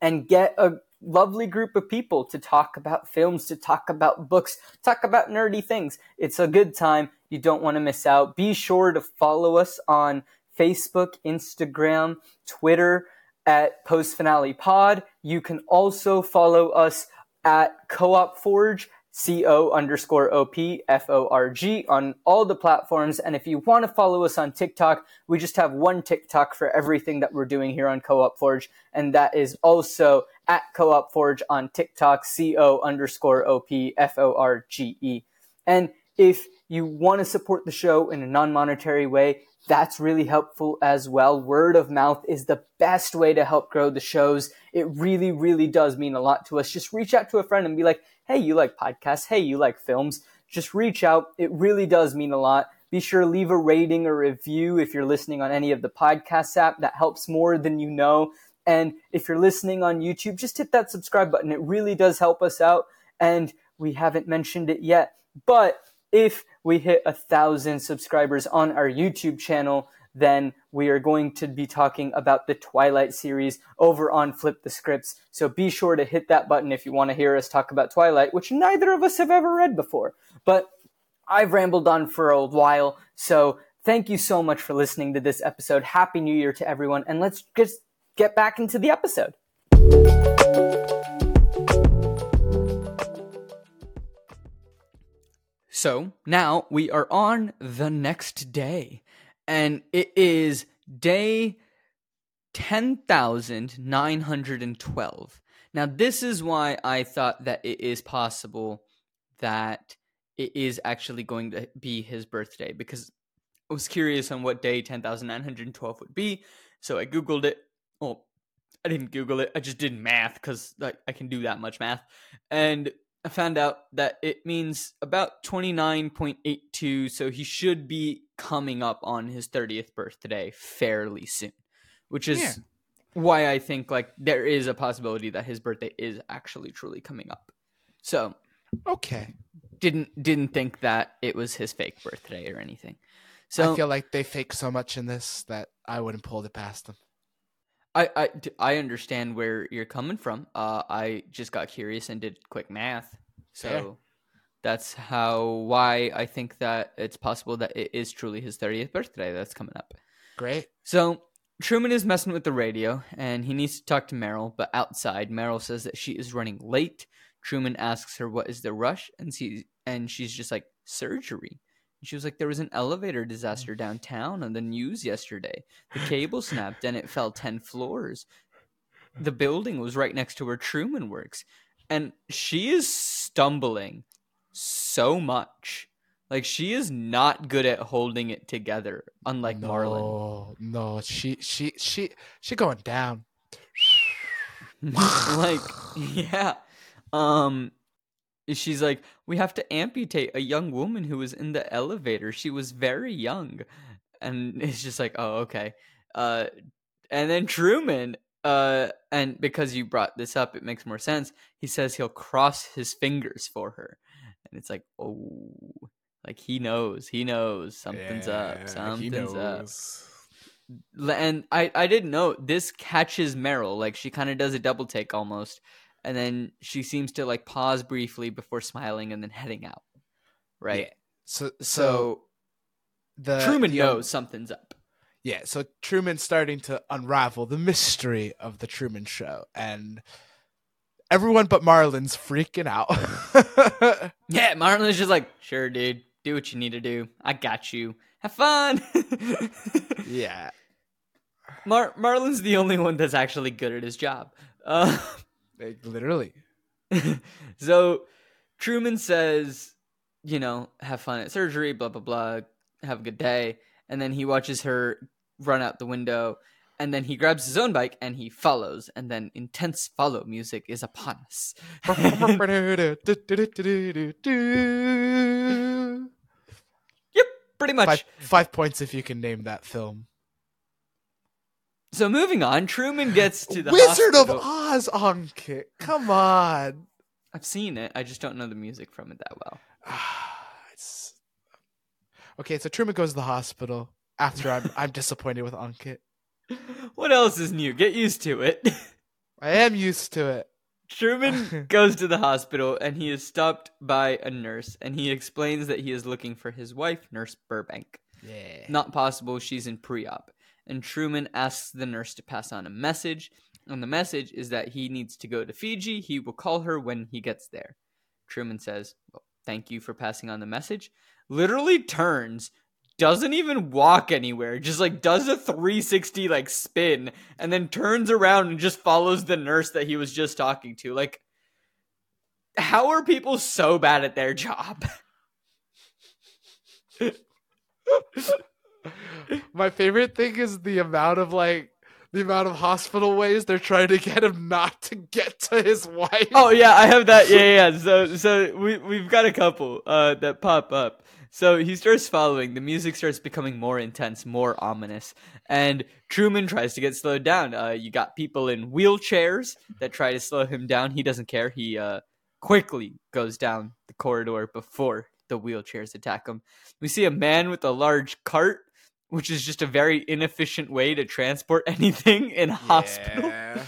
and get a lovely group of people to talk about films, to talk about books, talk about nerdy things. It's a good time. You don't want to miss out. Be sure to follow us on Facebook, Instagram, Twitter at Post Finale Pod. You can also follow us at Co-op Forge, C-O underscore OP F O R G on all the platforms. And if you want to follow us on TikTok, we just have one TikTok for everything that we're doing here on Co-op Forge. And that is also at Co-op Forge on TikTok, C-O underscore O-P F-O-R-G-E. And if you want to support the show in a non-monetary way, that's really helpful as well. Word of mouth is the best way to help grow the shows. It really, really does mean a lot to us. Just reach out to a friend and be like, hey, you like podcasts? Hey, you like films? Just reach out. It really does mean a lot. Be sure to leave a rating or review if you're listening on any of the podcast app. That helps more than you know. And if you're listening on YouTube, just hit that subscribe button. It really does help us out. And we haven't mentioned it yet, but if we hit a thousand subscribers on our YouTube channel, then we are going to be talking about the Twilight series over on Flip the Scripts. So be sure to hit that button if you want to hear us talk about Twilight, which neither of us have ever read before. But I've rambled on for a while, so thank you so much for listening to this episode. Happy New Year to everyone, and let's just get back into the episode. So now we are on the next day, and it is day 10,912. Now, this is why I thought that it is possible that it is actually going to be his birthday because I was curious on what day 10,912 would be. So I Googled it. Well, I didn't Google it. I just did math because like, I can do that much math. And I found out that it means about 29.82, so he should be coming up on his 30th birthday fairly soon, which is yeah. why I think like there is a possibility that his birthday is actually truly coming up. So, okay. Didn't didn't think that it was his fake birthday or anything. So I feel like they fake so much in this that I wouldn't pull it past them. I, I, I understand where you're coming from. Uh, I just got curious and did quick math. So yeah. that's how why I think that it's possible that it is truly his 30th birthday that's coming up. Great. So Truman is messing with the radio and he needs to talk to Meryl, but outside Meryl says that she is running late. Truman asks her what is the rush and she and she's just like surgery. She was like, there was an elevator disaster mm. downtown on the news yesterday. The [LAUGHS] cable snapped and it fell 10 floors. The building was right next to where Truman works. And she is stumbling so much. Like she is not good at holding it together, unlike no, Marlon. No, she she she she going down. [LAUGHS] like yeah. Um she's like, we have to amputate a young woman who was in the elevator. She was very young. And [LAUGHS] it's just like, oh, okay. Uh, and then Truman, uh, and because you brought this up, it makes more sense. He says he'll cross his fingers for her. And it's like, oh, like he knows, he knows something's yeah, up, something's up. And I, I didn't know this catches Meryl. Like she kind of does a double take almost and then she seems to like pause briefly before smiling and then heading out. Right. Yeah. So, so so the Truman the, knows something's up. Yeah, so Truman's starting to unravel the mystery of the Truman Show, and everyone but Marlon's freaking out. [LAUGHS] Yeah, Marlon's just like, sure, dude, do what you need to do. I got you. Have fun. yeah. Mar- Marlon's the only one that's actually good at his job. Uh, Like, literally. [LAUGHS] so Truman says, you know, have fun at surgery, blah, blah, blah, have a good day. And then he watches her run out the window. And then he grabs his own bike and he follows. And then intense follow music is upon us. [LAUGHS] [LAUGHS] yep, pretty much. five, five points if you can name that film. So moving on, Truman gets to the Wizard hospital. of Oz, Ankit. Come on. I've seen it. I just don't know the music from it that well. [SIGHS] It's- Okay, so Truman goes to the hospital after I'm I'm [LAUGHS] disappointed with Ankit. What else is new? Get used to it. I am used to it. Truman [LAUGHS] goes to the hospital and he is stopped by a nurse and he explains that he is looking for his wife, Nurse Burbank. Yeah. Not possible, she's in pre op. And Truman asks the nurse to pass on a message. And the message is that he needs to go to Fiji. He will call her when he gets there. Truman says, well, Thank you for passing on the message. Literally turns, doesn't even walk anywhere, just like does a 360 like spin, and then turns around and just follows the nurse that he was just talking to. Like, how are people so bad at their job? [LAUGHS] My favorite thing is the amount of like the amount of hospital ways they're trying to get him not to get to his wife. Oh yeah, I have that. Yeah, yeah. [LAUGHS] So so we we've got a couple uh that pop up. So he starts following. The music starts becoming more intense, more ominous, and Truman tries to get slowed down. Uh, you got people in wheelchairs that try to slow him down. He doesn't care. He uh quickly goes down the corridor before the wheelchairs attack him. We see a man with a large cart, which is just a very inefficient way to transport [LAUGHS] anything in hospital. Yeah.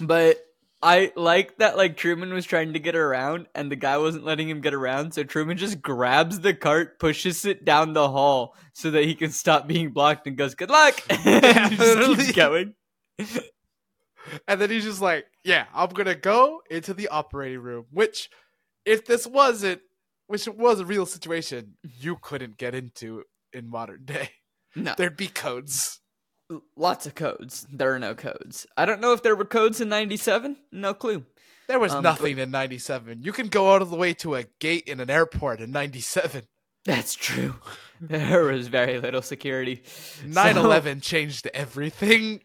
But I like that like Truman was trying to get around and the guy wasn't letting him get around, so Truman just grabs the cart, pushes it down the hall so that he can stop being blocked and goes, Good luck [LAUGHS] and he just [LAUGHS] keeps going. And then he's just like, "Yeah, I'm gonna go into the operating room." Which, if this wasn't, which was a real situation, you couldn't get into in modern day. No. There'd be codes. Lots of codes. There are no codes. I don't know if there were codes in ninety seven. No clue. There was Um, nothing in '97. You can go all the way to a gate in an airport in '97. That's true. There was very little security. 9/11 changed everything.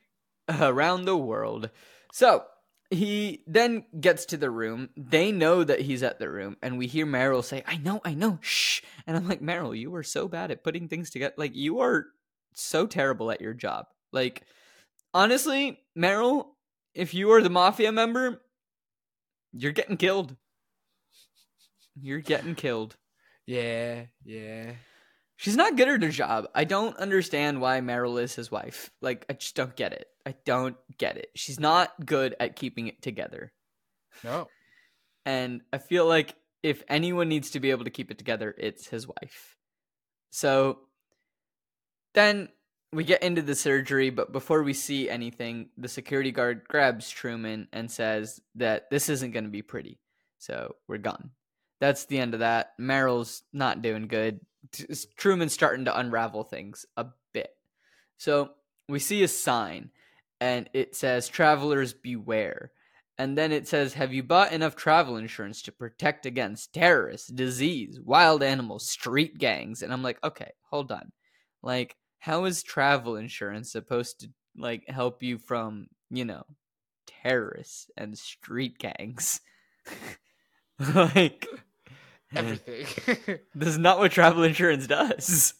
[LAUGHS] around the world. So he then gets to the room. They know that he's at the room, and we hear Meryl say, "I know, I know, shh." And I'm like, Meryl, you are so bad at putting things together. Like you are so terrible at your job. Like honestly, Meryl, if you are the mafia member, you're getting killed. You're getting killed. Yeah, yeah. She's not good at her job. I don't understand why Meryl is his wife. Like, I just don't get it. I don't get it. She's not good at keeping it together. No. And I feel like if anyone needs to be able to keep it together, it's his wife. So then we get into the surgery, but before we see anything, the security guard grabs Truman and says that this isn't going to be pretty. So we're gone. That's the end of that. Meryl's not doing good. Truman's starting to unravel things a bit. So we see a sign and it says, Travelers beware. And then it says, Have you bought enough travel insurance to protect against terrorists, disease, wild animals, street gangs? And I'm like, Okay, hold on. Like, how is travel insurance supposed to like help you from, you know, terrorists and street gangs? [LAUGHS] like Everything. [LAUGHS] this is not what travel insurance does.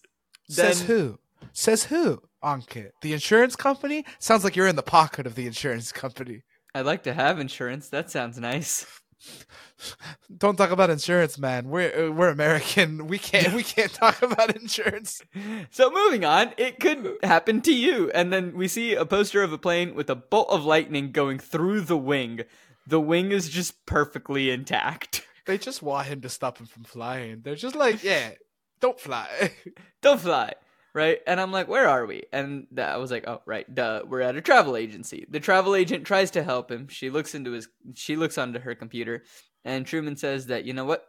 Says Then- who? Says who? Ankit. The insurance company? Sounds like you're in the pocket of the insurance company. I'd like to have insurance. That sounds nice. [LAUGHS] Don't talk about insurance, man. We're uh, we're American. We can't we can't talk about insurance. [LAUGHS] So moving on, it could happen to you. And then we see a poster of a plane with a bolt of lightning going through the wing. The wing is just perfectly intact. They just want him to stop him from flying. They're just like, yeah, [LAUGHS] don't fly. [LAUGHS] Don't fly. right? And I'm like, where are we? And I was like, oh, right, duh, we're at a travel agency. The travel agent tries to help him. She looks into his, she looks onto her computer, and Truman says that you know what,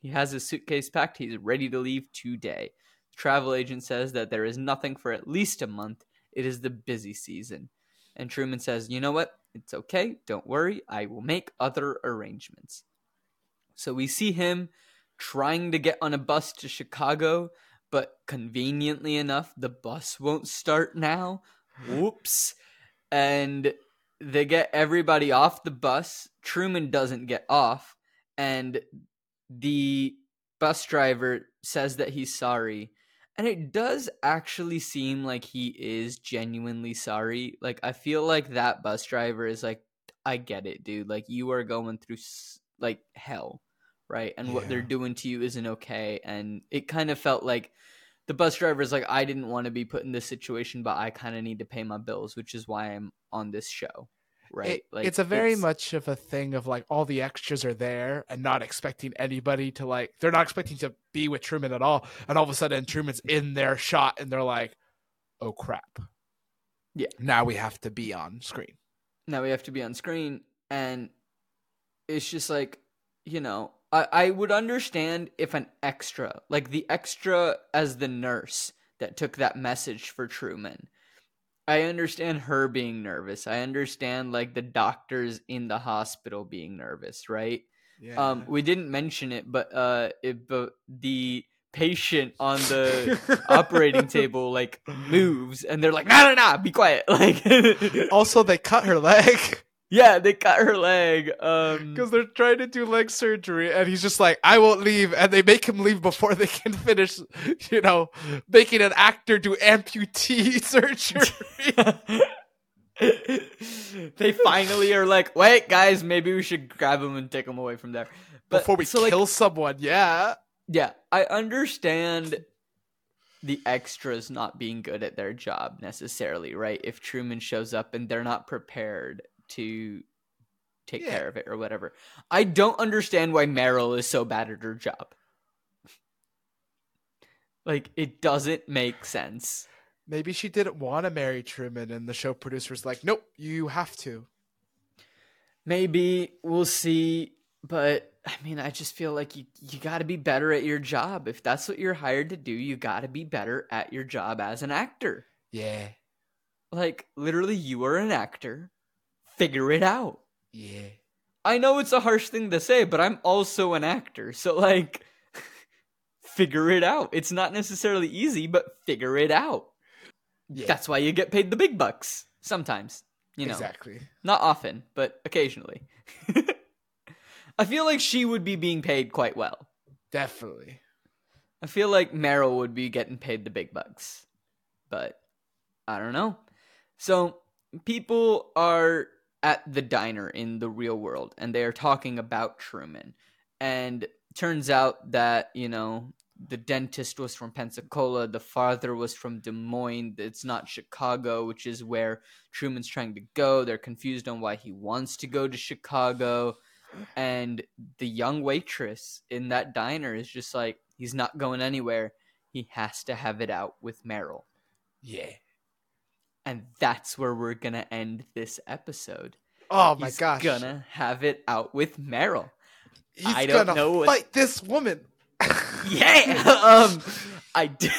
he has his suitcase packed. He's ready to leave today. The travel agent says that there is nothing for at least a month. It is the busy season. And Truman says, you know what? It's okay. Don't worry. I will make other arrangements. So we see him trying to get on a bus to Chicago, but conveniently enough, the bus won't start now. Whoops. And they get everybody off the bus. Truman doesn't get off. And the bus driver says that he's sorry. And it does actually seem like he is genuinely sorry. Like, I feel like that bus driver is like, I get it, dude. Like, you are going through like hell, right? And what they're doing to you isn't okay. And it kind of felt like the bus driver is like, I didn't want to be put in this situation, but I kind of need to pay my bills, which is why I'm on this show, right? It- like, it's a very much of a thing of like all the extras are there and not expecting anybody to like they're not expecting to be with Truman at all, and all of a sudden Truman's in their shot and they're like, "Oh crap!" Yeah. now we have to be on screen. now we have to be on screen and it's just like you know I, I would understand if an extra like the extra as the nurse that took that message for truman. I understand her being nervous. I understand like the doctors in the hospital being nervous right? Yeah, um we didn't mention it but uh it, but the patient on the [LAUGHS] operating table like moves and they're like no no no be quiet. [LAUGHS] Like also they cut her leg Yeah, they cut her leg. Um, because they're trying to do leg surgery, and he's just like, "I won't leave," and they make him leave before they can finish, you know, making an actor do amputee [LAUGHS] surgery. [LAUGHS] they finally are like, wait, guys, maybe we should grab him and take him away from there. But before we so, like, kill someone, yeah. yeah, I understand the extras not being good at their job necessarily, right? If Truman shows up and they're not prepared to take Yeah. care of it or whatever. I don't understand why Meryl is so bad at her job. Like it doesn't make sense. Maybe she didn't want to marry Truman, and the show producer's like, "Nope, you have to." Maybe we'll see, but I mean, I just feel like you you got to be better at your job. If that's what you're hired to do, you got to be better at your job as an actor. Yeah, Like literally you are an actor. Figure it out. yeah. I know it's a harsh thing to say, but I'm also an actor. So like [LAUGHS] figure it out. It's not necessarily easy, but figure it out. Yeah. That's why you get paid the big bucks sometimes, you know. exactly. Not often, but occasionally. [LAUGHS] I feel like she would be being paid quite well. Definitely. I feel like Meryl would be getting paid the big bucks. But I don't know. So people are at the diner in the real world and they are talking about Truman. And turns out that, you know, the dentist was from Pensacola, the father was from Des Moines. It's not Chicago, which is where Truman's trying to go. They're confused on why he wants to go to Chicago. And the young waitress in that diner is just like, he's not going anywhere. He has to have it out with Meryl. Yeah. And that's where we're going to end this episode. Oh my gosh. he's gosh. gonna have it out with Meryl. He's I don't gonna know what- fight this woman. [LAUGHS] Yeah. [LAUGHS] um, I did.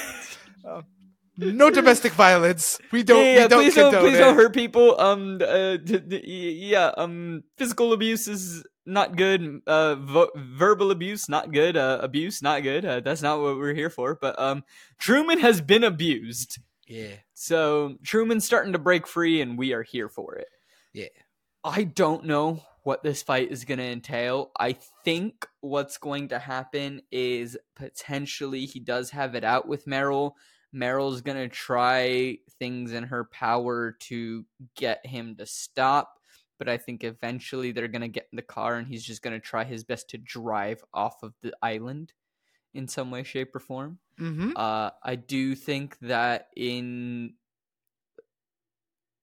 [LAUGHS] no domestic violence. We don't. yeah, yeah, we don't please don't, please it. don't hurt people. Um, uh, d- d- yeah, um, physical abuse is not good. Uh, vo- verbal abuse not good. Uh, abuse not good. Uh, that's not what we're here for. But um, Truman has been abused, Yeah. so Truman's starting to break free, and we are here for it. Yeah. I don't know what this fight is going to entail. I think what's going to happen is potentially he does have it out with Meryl. Meryl's going to try things in her power to get him to stop. But I think eventually they're going to get in the car and he's just going to try his best to drive off of the island in some way, shape, or form. Mm-hmm. Uh, I do think that in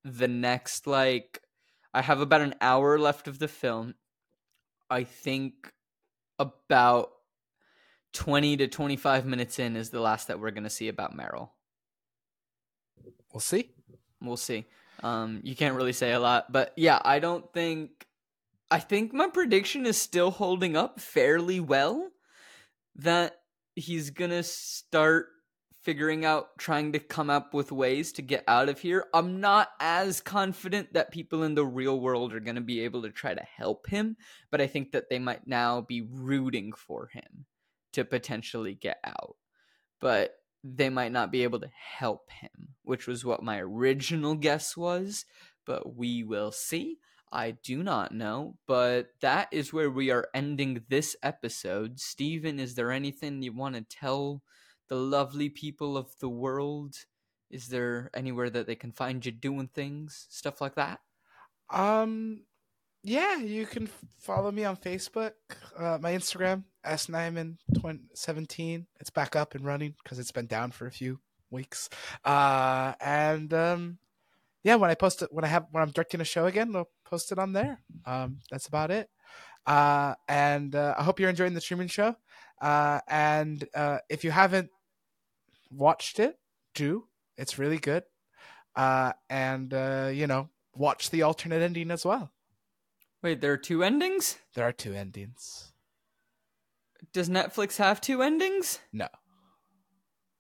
the next like I have about an hour left of the film. I think about 20 to 25 minutes in is the last that we're going to see about Meryl. we'll see. We'll see. Um, you can't really say a lot, but yeah, I don't think. I think my prediction is still holding up fairly well. That he's gonna start figuring out trying to come up with ways to get out of here. I'm not as confident that people in the real world are going to be able to try to help him, but I think that they might now be rooting for him to potentially get out. But they might not be able to help him, which was what my original guess was, but we will see. I do not know, but that is where we are ending this episode. Stephan, is there anything you want to tell the lovely people of the world? Is there anywhere that they can find you doing things, stuff like that? Um, yeah, you can follow me on Facebook, uh, my Instagram, snyman17. It's back up and running because it's been down for a few weeks. Uh, and um, yeah, when I post it, when I have when I'm directing a show again, I'll post it on there. Um, that's about it. Uh, and uh, I hope you're enjoying the Truman Show. Uh, and uh, if you haven't watched it, do. It's really good. Uh, and uh, you know, watch the alternate ending as well. Wait, there are two endings? There are two endings. Does Netflix have two endings? No.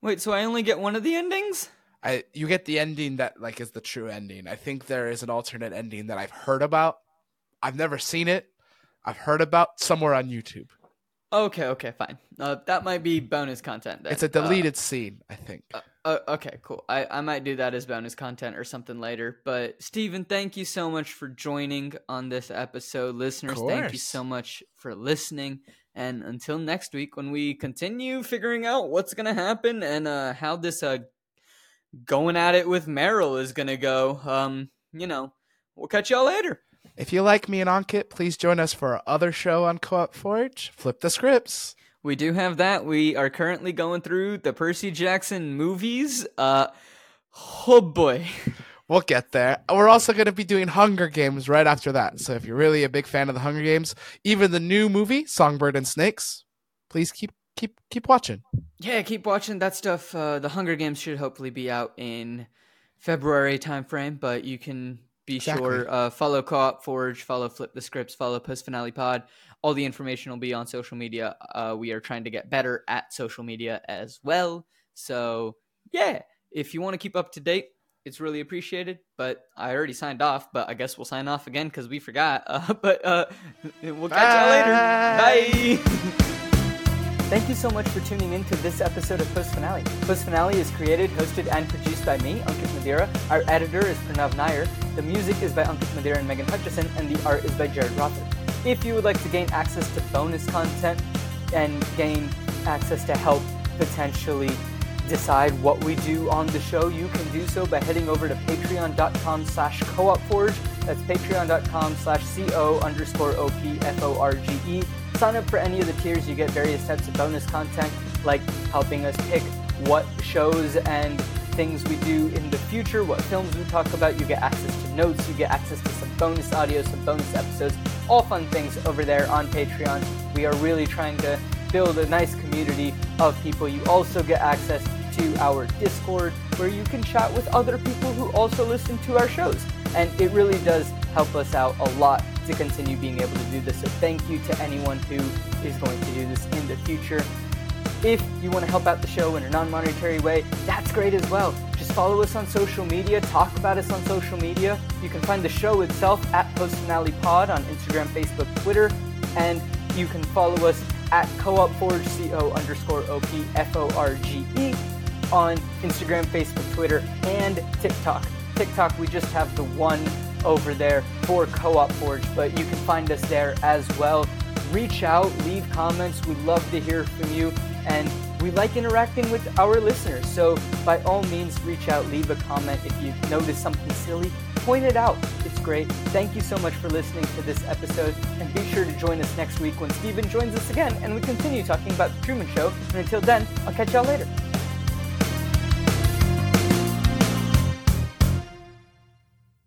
Wait, so I only get one of the endings? I you get the ending that like is the true ending. I think there is an alternate ending that I've heard about. I've never seen it. I've heard about somewhere on YouTube. Okay, okay, fine. Uh, that might be bonus content. Then. It's a deleted uh, scene, I think. Uh, uh, okay, cool. I, I might do that as bonus content or something later. But Stephan, thank you so much for joining on this episode. Listeners, thank you so much for listening. And until next week, when we continue figuring out what's gonna happen and uh, how this uh going at it with Meryl is gonna go, um, you know, we'll catch y'all later. If you like me and Ankit, please join us for our other show on Co-op Forge, Flip the Scripts. We do have that. We are currently going through the Percy Jackson movies. Uh, oh boy. [LAUGHS] We'll get there. We're also going to be doing Hunger Games right after that. So if you're really a big fan of the Hunger Games, even the new movie Songbird and Snakes, please keep keep keep watching. Yeah, keep watching that stuff. Uh, the Hunger Games should hopefully be out in February timeframe, but you can be exactly. sure uh, follow Co-op Forge, follow Flip the Scripts, follow Post Finale Pod. All the information will be on social media. Uh, we are trying to get better at social media as well. So yeah, if you want to keep up to date, it's really appreciated. But I already signed off, but I guess we'll sign off again because we forgot. [LAUGHS] Uh, but uh, we'll catch y'all later. Bye. Thank you so much for tuning in to this episode of Post Finale. Post Finale is created, hosted, and produced by me, Ankit Madhira. Our editor is Pranav Nair. The music is by Ankit Madhira and Megan Hutchison, and the art is by Jarid Rother. If you would like to gain access to bonus content and gain access to help potentially decide what we do on the show, you can do so by heading over to patreon.com slash co-op-forge. That's patreon.com slash co underscore O-P-F-O-R-G-E. Sign up for any of the tiers, you get various types of bonus content, like helping us pick what shows and things we do in the future, what films we talk about. You get access to notes, you get access to some bonus audio, some bonus episodes, all fun things over there on Patreon. We are really trying to build a nice community of people. You also get access to our Discord where you can chat with other people who also listen to our shows. And it really does help us out a lot to continue being able to do this. So thank you to anyone who is going to do this in the future. If you want to help out the show in a non monetary way, that's great as well. Just follow us on social media, talk about us on social media. You can find the show itself at Post Finale Pod on Instagram, Facebook, Twitter, and you can follow us at Co-op Forge, C-O underscore O-P F-O-R-G-E on Instagram, Facebook, Twitter, and TikTok. TikTok, we just have the one over there for Co-op Forge, but you can find us there as well. Reach out, leave comments. We love to hear from you, and we like interacting with our listeners. So by all means, reach out, leave a comment if you notice something silly. Point it out. It's great. Thank you so much for listening to this episode, and be sure to join us next week when Stephan joins us again and we continue talking about The Truman Show. And until then, I'll catch y'all later.